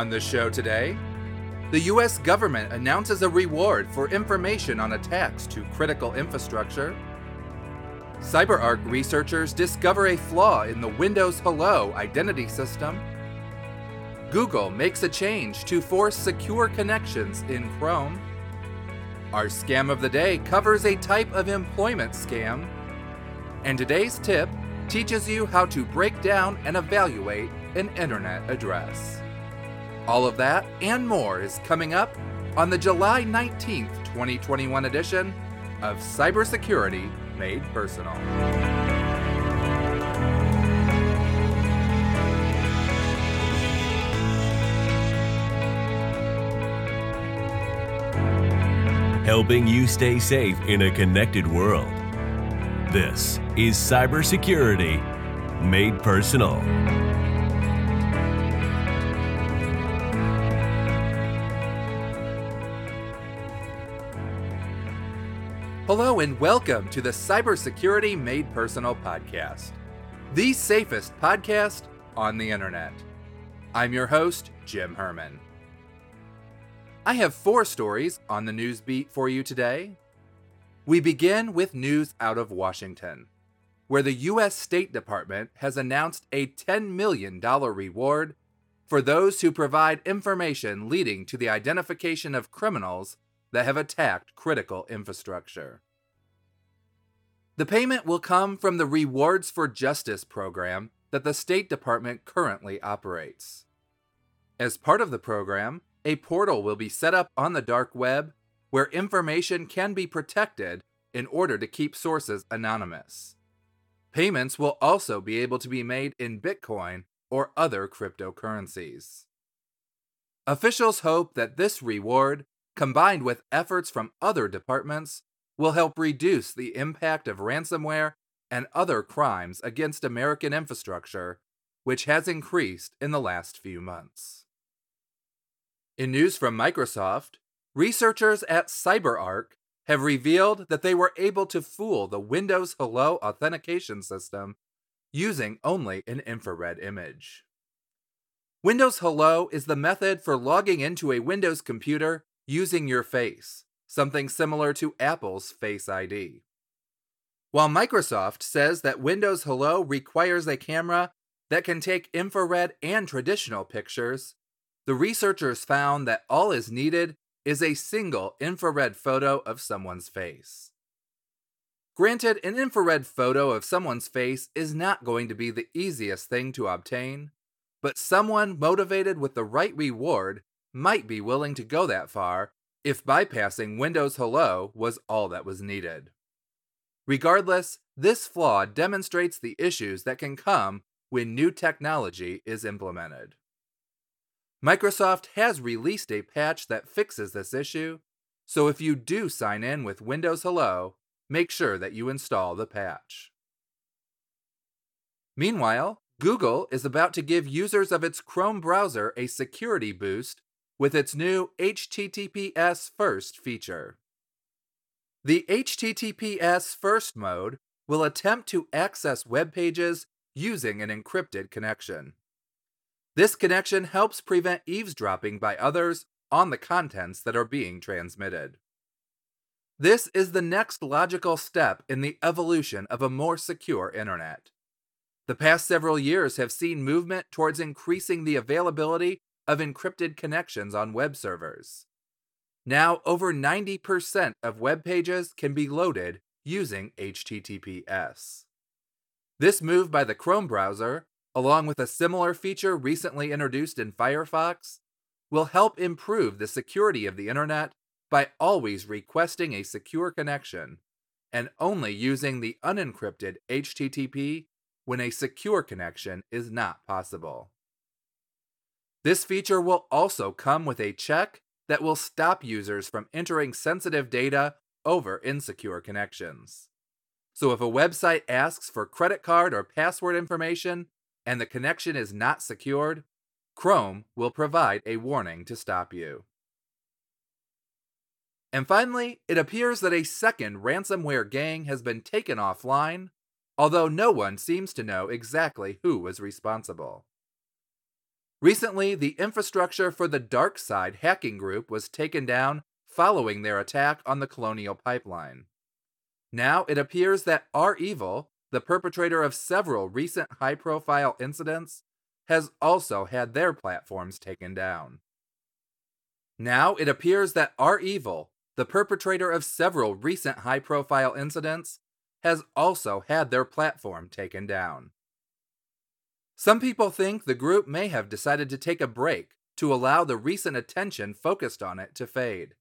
On the show today, the US government announces a reward for information on attacks to critical infrastructure. CyberArk researchers discover a flaw in the Windows Hello identity system. Google makes a change to force secure connections in Chrome. Our scam of the day covers a type of employment scam. And today's tip teaches you how to break down and evaluate an internet address. All of that and more is coming up on the July 19th, 2021 edition of Cybersecurity Made Personal. helping you stay safe in a connected world. This is Cybersecurity Made Personal. And welcome to the Cybersecurity Made Personal podcast, the safest podcast on the internet. I'm your host, Jim Herman. I have four stories on the news beat for you today. We begin with news out of Washington, where the U.S. State Department has announced a $10 million reward for those who provide information leading to the identification of criminals that have attacked critical infrastructure. The payment will come from the Rewards for Justice program that the State Department currently operates. As part of the program, a portal will be set up on the dark web where information can be protected in order to keep sources anonymous. Payments will also be able to be made in Bitcoin or other cryptocurrencies. Officials hope that this reward, combined with efforts from other departments, will help reduce the impact of ransomware and other crimes against American infrastructure, which has increased in the last few months. In news from Microsoft, researchers at CyberArk have revealed that they were able to fool the Windows Hello authentication system using only an infrared image. Windows Hello is the method for logging into a Windows computer using your face, something similar to Apple's Face ID. While Microsoft says that Windows Hello requires a camera that can take infrared and traditional pictures, the researchers found that all is needed is a single infrared photo of someone's face. Granted, an infrared photo of someone's face is not going to be the easiest thing to obtain, but someone motivated with the right reward might be willing to go that far if bypassing Windows Hello was all that was needed. Regardless, this flaw demonstrates the issues that can come when new technology is implemented. Microsoft has released a patch that fixes this issue, so if you do sign in with Windows Hello, make sure that you install the patch. Meanwhile, Google is about to give users of its Chrome browser a security boost with its new HTTPS First feature. The HTTPS First mode will attempt to access web pages using an encrypted connection. This connection helps prevent eavesdropping by others on the contents that are being transmitted. This is the next logical step in the evolution of a more secure internet. The past several years have seen movement towards increasing the availability of encrypted connections on web servers. Now, over 90% of web pages can be loaded using HTTPS. This move by the Chrome browser along with a similar feature recently introduced in Firefox, will help improve the security of the internet by always requesting a secure connection and only using the unencrypted HTTP when a secure connection is not possible. This feature will also come with a check that will stop users from entering sensitive data over insecure connections. So if a website asks for credit card or password information and the connection is not secured, Chrome will provide a warning to stop you. And finally, it appears that a second ransomware gang has been taken offline, although no one seems to know exactly who was responsible. Recently, the infrastructure for the DarkSide hacking group was taken down following their attack on the Colonial Pipeline. Now it appears that REvil, the perpetrator of several recent high profile incidents, has also had their platforms taken down. Now it appears that REvil, the perpetrator of several recent high profile incidents, has also had their platform taken down. Some people think the group may have decided to take a break to allow the recent attention focused on it to fade.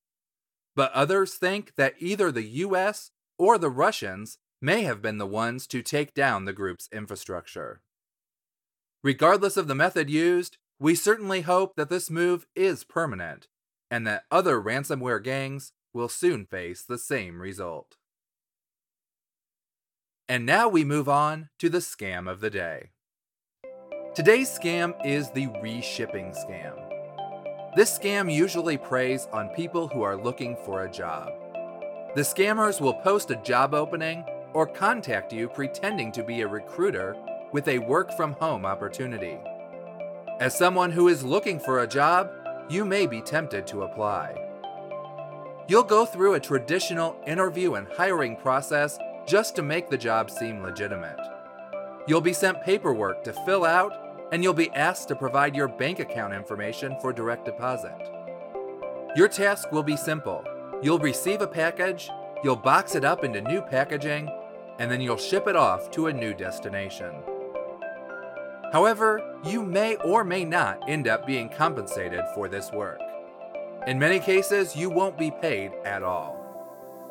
But others think that either the US or the Russians may have been the ones to take down the group's infrastructure. Regardless of the method used, we certainly hope that this move is permanent and that other ransomware gangs will soon face the same result. And now we move on to the scam of the day. Today's scam is the reshipping scam. This scam usually preys on people who are looking for a job. The scammers will post a job opening or contact you pretending to be a recruiter with a work from home opportunity. As someone who is looking for a job, you may be tempted to apply. You'll go through a traditional interview and hiring process just to make the job seem legitimate. You'll be sent paperwork to fill out, and you'll be asked to provide your bank account information for direct deposit. Your task will be simple you'll receive a package, you'll box it up into new packaging, and then you'll ship it off to a new destination. However, you may or may not end up being compensated for this work. In many cases, you won't be paid at all.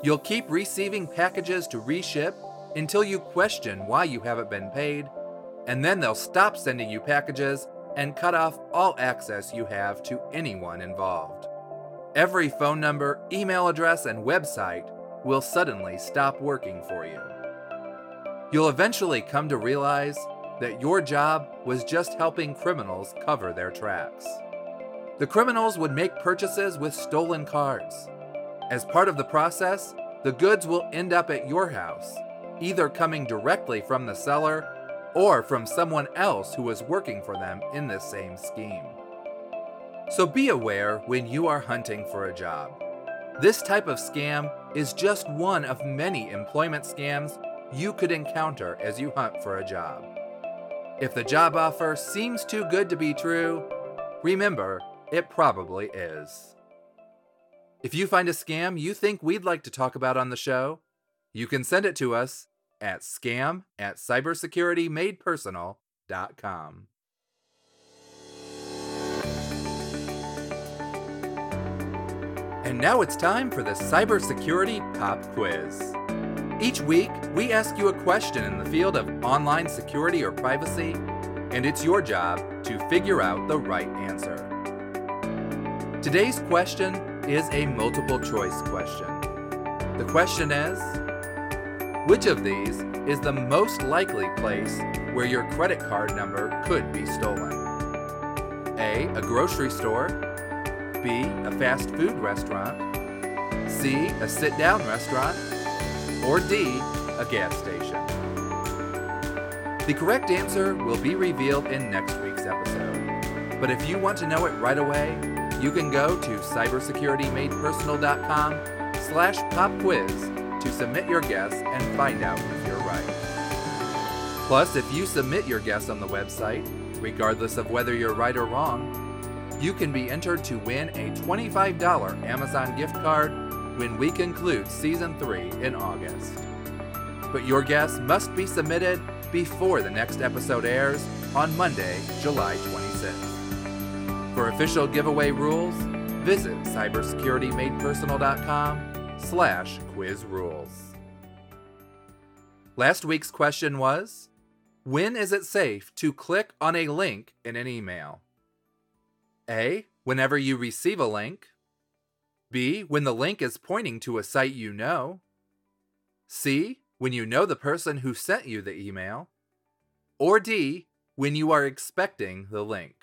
You'll keep receiving packages to reship until you question why you haven't been paid, and then they'll stop sending you packages and cut off all access you have to anyone involved. Every phone number, email address, and website will suddenly stop working for you. You'll eventually come to realize that your job was just helping criminals cover their tracks. The criminals would make purchases with stolen cards. As part of the process, the goods will end up at your house, either coming directly from the seller or from someone else who was working for them in this same scheme. So be aware when you are hunting for a job. This type of scam is just one of many employment scams you could encounter as you hunt for a job. If the job offer seems too good to be true, remember, it probably is. If you find a scam you think we'd like to talk about on the show, you can send it to us at scam at cybersecuritymadepersonal.com. And now it's time for the Cybersecurity Pop Quiz. Each week, we ask you a question in the field of online security or privacy, and it's your job to figure out the right answer. Today's question is a multiple choice question. The question is Which of these is the most likely place where your credit card number could be stolen? A. A grocery store. B. A fast food restaurant. C. A sit down restaurant or D, a gas station? The correct answer will be revealed in next week's episode. But if you want to know it right away, you can go to cybersecuritymadepersonal.com slash pop quiz to submit your guess and find out if you're right. Plus, if you submit your guess on the website, regardless of whether you're right or wrong, you can be entered to win a $25 Amazon gift card when we conclude Season 3 in August. But your guess must be submitted before the next episode airs on Monday, July 26th. For official giveaway rules, visit cybersecuritymadepersonal.com slash quiz rules. Last week's question was, when is it safe to click on a link in an email? A. Whenever you receive a link. B. When the link is pointing to a site you know. C. When you know the person who sent you the email. Or D. When you are expecting the link.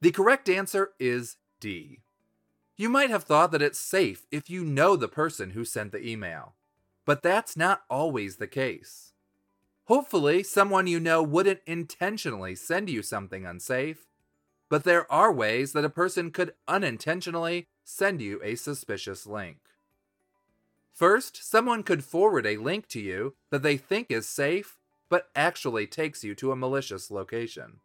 The correct answer is D. You might have thought that it's safe if you know the person who sent the email, but that's not always the case. Hopefully, someone you know wouldn't intentionally send you something unsafe, but there are ways that a person could unintentionally send you a suspicious link. First, someone could forward a link to you that they think is safe, but actually takes you to a malicious location.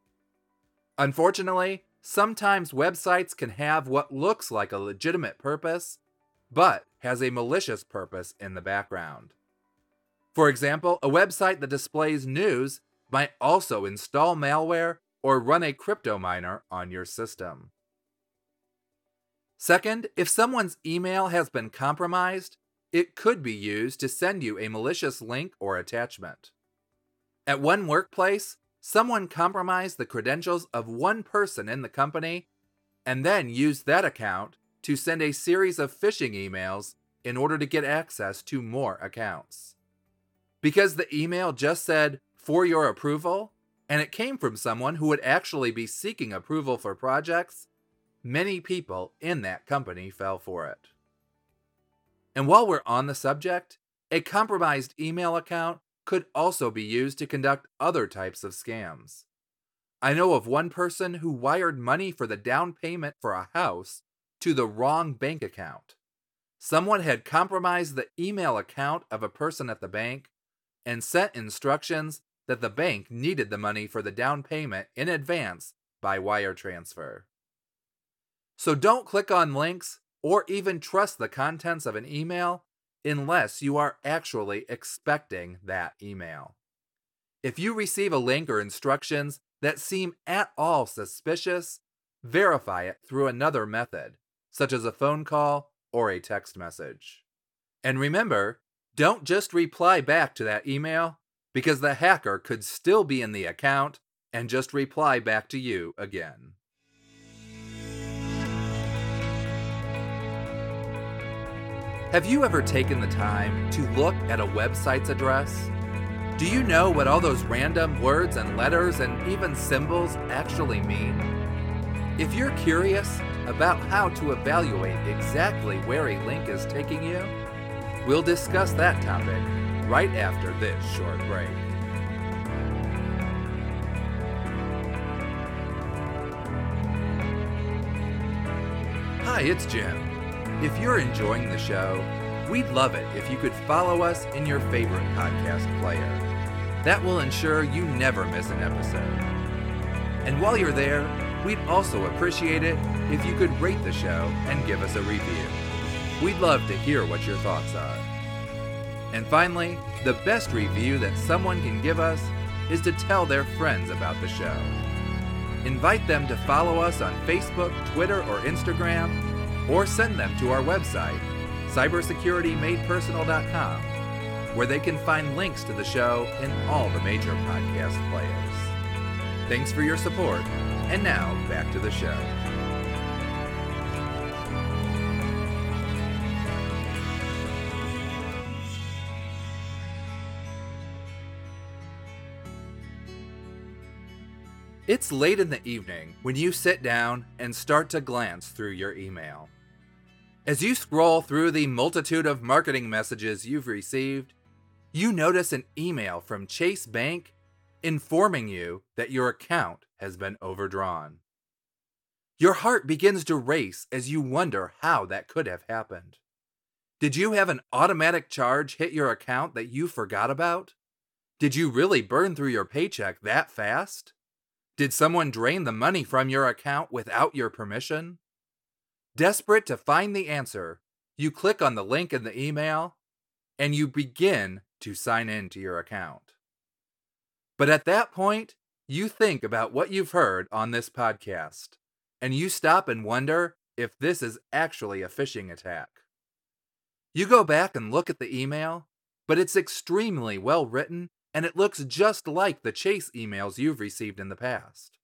Unfortunately, sometimes websites can have what looks like a legitimate purpose, but has a malicious purpose in the background. For example, a website that displays news might also install malware or run a crypto miner on your system. Second, if someone's email has been compromised, it could be used to send you a malicious link or attachment. At one workplace, someone compromised the credentials of one person in the company and then used that account to send a series of phishing emails in order to get access to more accounts. Because the email just said, for your approval, and it came from someone who would actually be seeking approval for projects, many people in that company fell for it. And while we're on the subject, a compromised email account could also be used to conduct other types of scams. I know of one person who wired money for the down payment for a house to the wrong bank account. Someone had compromised the email account of a person at the bank and sent instructions that the bank needed the money for the down payment in advance by wire transfer. So don't click on links or even trust the contents of an email unless you are actually expecting that email. If you receive a link or instructions that seem at all suspicious, verify it through another method, such as a phone call or a text message. And remember, don't just reply back to that email because the hacker could still be in the account and just reply back to you again. Have you ever taken the time to look at a website's address? Do you know what all those random words and letters and even symbols actually mean? If you're curious about how to evaluate exactly where a link is taking you, we'll discuss that topic right after this short break. Hi, it's Jim. If you're enjoying the show, we'd love it if you could follow us in your favorite podcast player. That will ensure you never miss an episode. And while you're there, we'd also appreciate it if you could rate the show and give us a review. We'd love to hear what your thoughts are. And finally, the best review that someone can give us is to tell their friends about the show. Invite them to follow us on Facebook, Twitter, or Instagram or send them to our website, cybersecuritymadepersonal.com, where they can find links to the show in all the major podcast players. Thanks for your support, and now back to the show. It's late in the evening when you sit down and start to glance through your email. As you scroll through the multitude of marketing messages you've received, you notice an email from Chase Bank informing you that your account has been overdrawn. Your heart begins to race as you wonder how that could have happened. Did you have an automatic charge hit your account that you forgot about? Did you really burn through your paycheck that fast? Did someone drain the money from your account without your permission? Desperate to find the answer, you click on the link in the email and you begin to sign in to your account. But at that point, you think about what you've heard on this podcast and you stop and wonder if this is actually a phishing attack. You go back and look at the email, but it's extremely well written and it looks just like the Chase emails you've received in the past.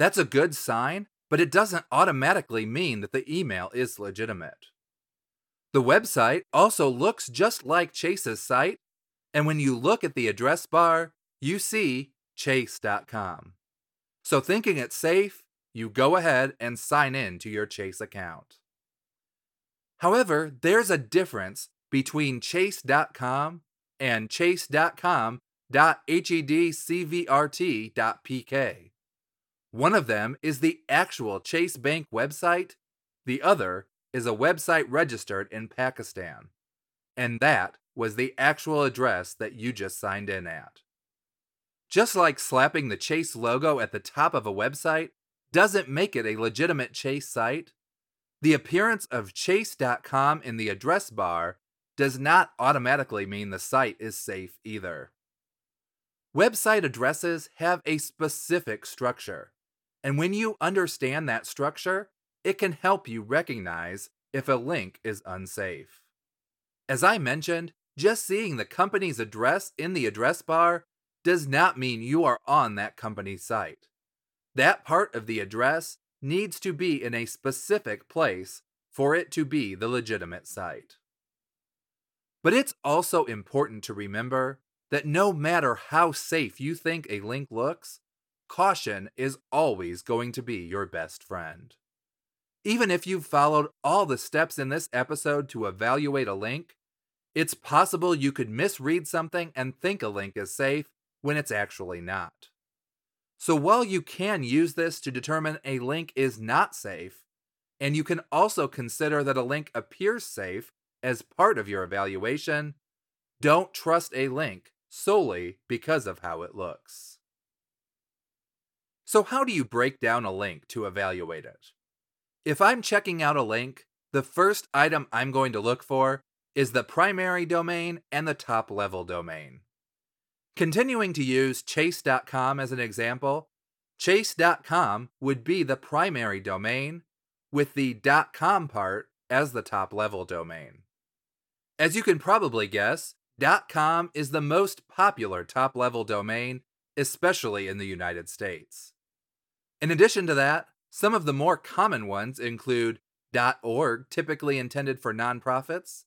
That's a good sign but it doesn't automatically mean that the email is legitimate. The website also looks just like Chase's site, and when you look at the address bar, you see chase.com. So, thinking it's safe, you go ahead and sign in to your Chase account. However, there's a difference between chase.com and chase.com.hedcvrt.pk. One of them is the actual Chase Bank website, the other is a website registered in Pakistan. And that was the actual address that you just signed in at. Just like slapping the Chase logo at the top of a website doesn't make it a legitimate Chase site, the appearance of chase.com in the address bar does not automatically mean the site is safe either. Website addresses have a specific structure, and when you understand that structure, it can help you recognize if a link is unsafe. As I mentioned, just seeing the company's address in the address bar does not mean you are on that company's site. That part of the address needs to be in a specific place for it to be the legitimate site. But it's also important to remember that no matter how safe you think a link looks, caution is always going to be your best friend. Even if you've followed all the steps in this episode to evaluate a link, it's possible you could misread something and think a link is safe when it's actually not. So while you can use this to determine a link is not safe, and you can also consider that a link appears safe as part of your evaluation, don't trust a link solely because of how it looks. So, how do you break down a link to evaluate it? If I'm checking out a link, the first item I'm going to look for is the primary domain and the top level domain. Continuing to use chase.com as an example, chase.com would be the primary domain, with the .com part as the top level domain. As you can probably guess, .com is the most popular top level domain, especially in the United States. In addition to that, some of the more common ones include .org, typically intended for nonprofits,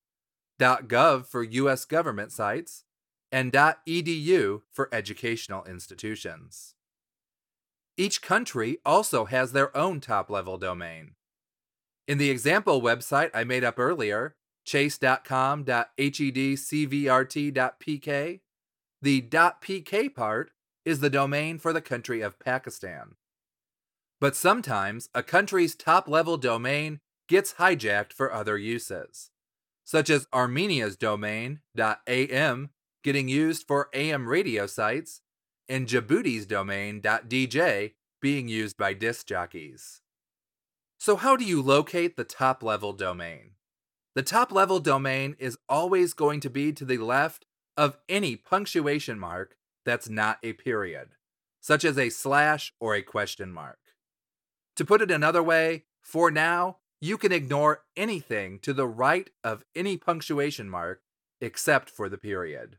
.gov for US government sites, and .edu for educational institutions. Each country also has their own top-level domain. In the example website I made up earlier, chase.com.hedcvrt.pk, the .pk part is the domain for the country of Pakistan. But sometimes a country's top level domain gets hijacked for other uses, such as Armenia's domain .am getting used for AM radio sites and Djibouti's domain .dj being used by disc jockeys. So how do you locate the top level domain? The top level domain is always going to be to the left of any punctuation mark that's not a period, such as a slash or a question mark. To put it another way, for now, you can ignore anything to the right of any punctuation mark except for the period.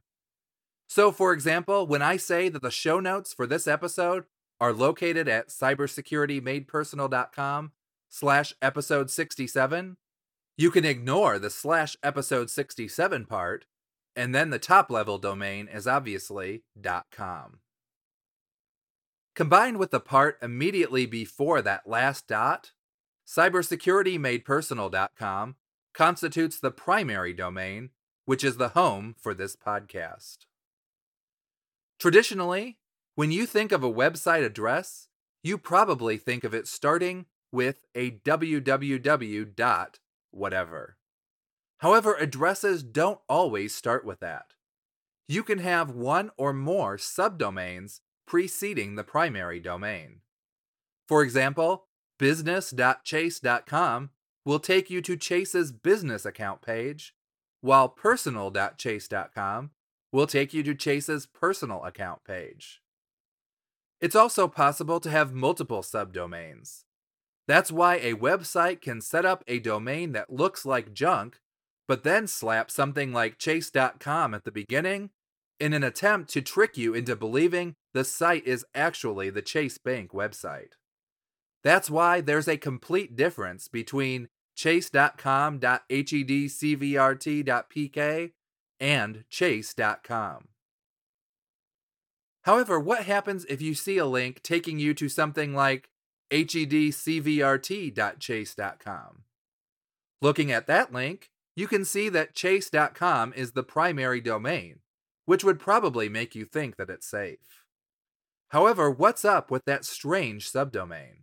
So, for example, when I say that the show notes for this episode are located at cybersecuritymadepersonal.com slash episode 67, you can ignore the slash episode 67 part, and then the top level domain is obviously .com. Combined with the part immediately before that last dot, cybersecuritymadepersonal.com constitutes the primary domain, which is the home for this podcast. Traditionally, when you think of a website address, you probably think of it starting with a www dot whatever. However, addresses don't always start with that. You can have one or more subdomains preceding the primary domain. For example, business.chase.com will take you to Chase's business account page, while personal.chase.com will take you to Chase's personal account page. It's also possible to have multiple subdomains. That's why a website can set up a domain that looks like junk, but then slap something like chase.com at the beginning in an attempt to trick you into believing the site is actually the Chase Bank website. That's why there's a complete difference between chase.com.hedcvrt.pk and chase.com. However, what happens if you see a link taking you to something like hedcvrt.chase.com? Looking at that link, you can see that chase.com is the primary domain, which would probably make you think that it's safe. However, what's up with that strange subdomain?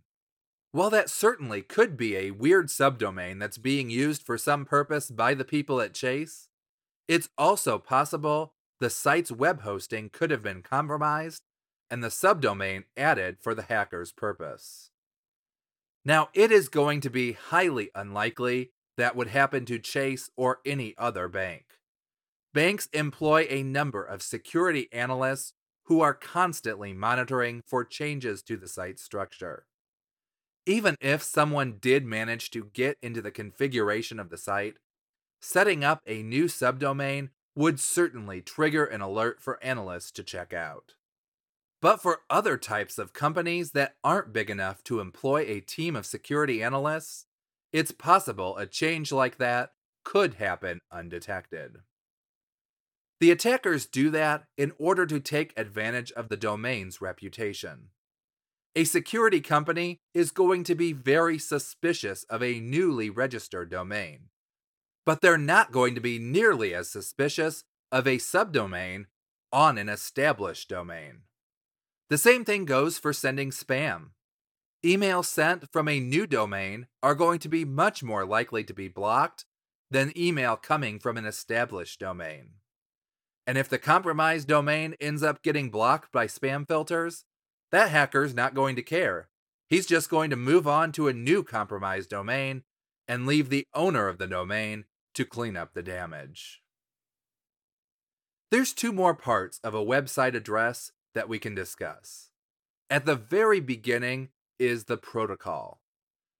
While that certainly could be a weird subdomain that's being used for some purpose by the people at Chase, it's also possible the site's web hosting could have been compromised and the subdomain added for the hacker's purpose. Now, it is going to be highly unlikely that would happen to Chase or any other bank. Banks employ a number of security analysts who are constantly monitoring for changes to the site structure. Even if someone did manage to get into the configuration of the site, setting up a new subdomain would certainly trigger an alert for analysts to check out. But for other types of companies that aren't big enough to employ a team of security analysts, it's possible a change like that could happen undetected. The attackers do that in order to take advantage of the domain's reputation. A security company is going to be very suspicious of a newly registered domain, but they're not going to be nearly as suspicious of a subdomain on an established domain. The same thing goes for sending spam. Emails sent from a new domain are going to be much more likely to be blocked than email coming from an established domain. And if the compromised domain ends up getting blocked by spam filters, that hacker's not going to care. He's just going to move on to a new compromised domain and leave the owner of the domain to clean up the damage. There's two more parts of a website address that we can discuss. At the very beginning is the protocol.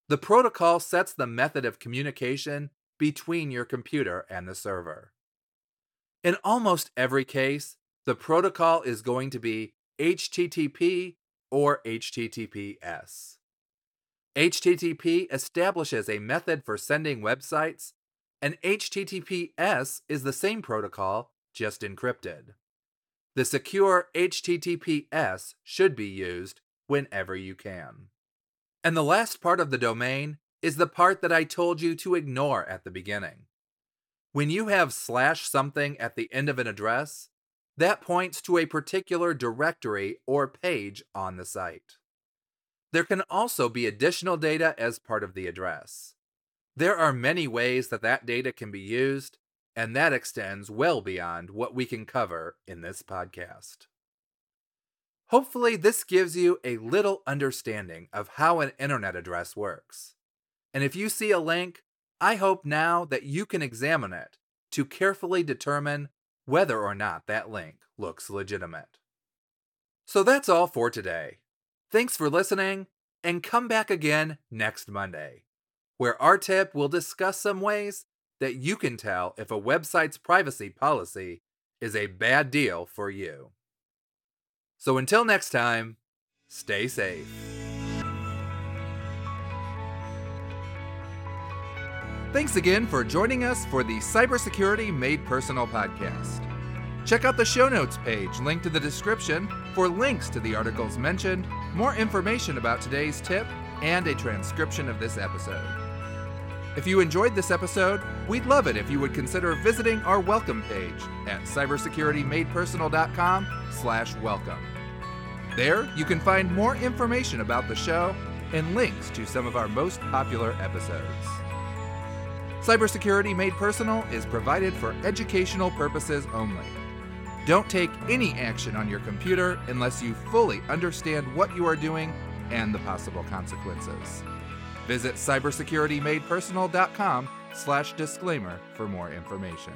The protocol sets the method of communication between your computer and the server. In almost every case, the protocol is going to be HTTP or HTTPS. HTTP establishes a method for sending websites, and HTTPS is the same protocol, just encrypted. The secure HTTPS should be used whenever you can. And the last part of the domain is the part that I told you to ignore at the beginning. When you have slash something at the end of an address, that points to a particular directory or page on the site. There can also be additional data as part of the address. There are many ways that that data can be used, and that extends well beyond what we can cover in this podcast. Hopefully, this gives you a little understanding of how an internet address works. And if you see a link, I hope now that you can examine it to carefully determine whether or not that link looks legitimate. So that's all for today. Thanks for listening, and come back again next Monday, where our tip will discuss some ways that you can tell if a website's privacy policy is a bad deal for you. So until next time, stay safe. Thanks again for joining us for the Cybersecurity Made Personal podcast. Check out the show notes page linked in the description for links to the articles mentioned, more information about today's tip, and a transcription of this episode. If you enjoyed this episode, we'd love it if you would consider visiting our welcome page at cybersecuritymadepersonal.com slash welcome. There, you can find more information about the show and links to some of our most popular episodes. Cybersecurity Made Personal is provided for educational purposes only. Don't take any action on your computer unless you fully understand what you are doing and the possible consequences. Visit cybersecuritymadepersonal.com slash disclaimer for more information.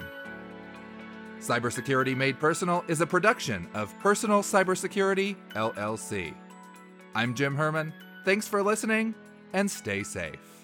Cybersecurity Made Personal is a production of Personal Cybersecurity, LLC. I'm Jim Herman. Thanks for listening and stay safe.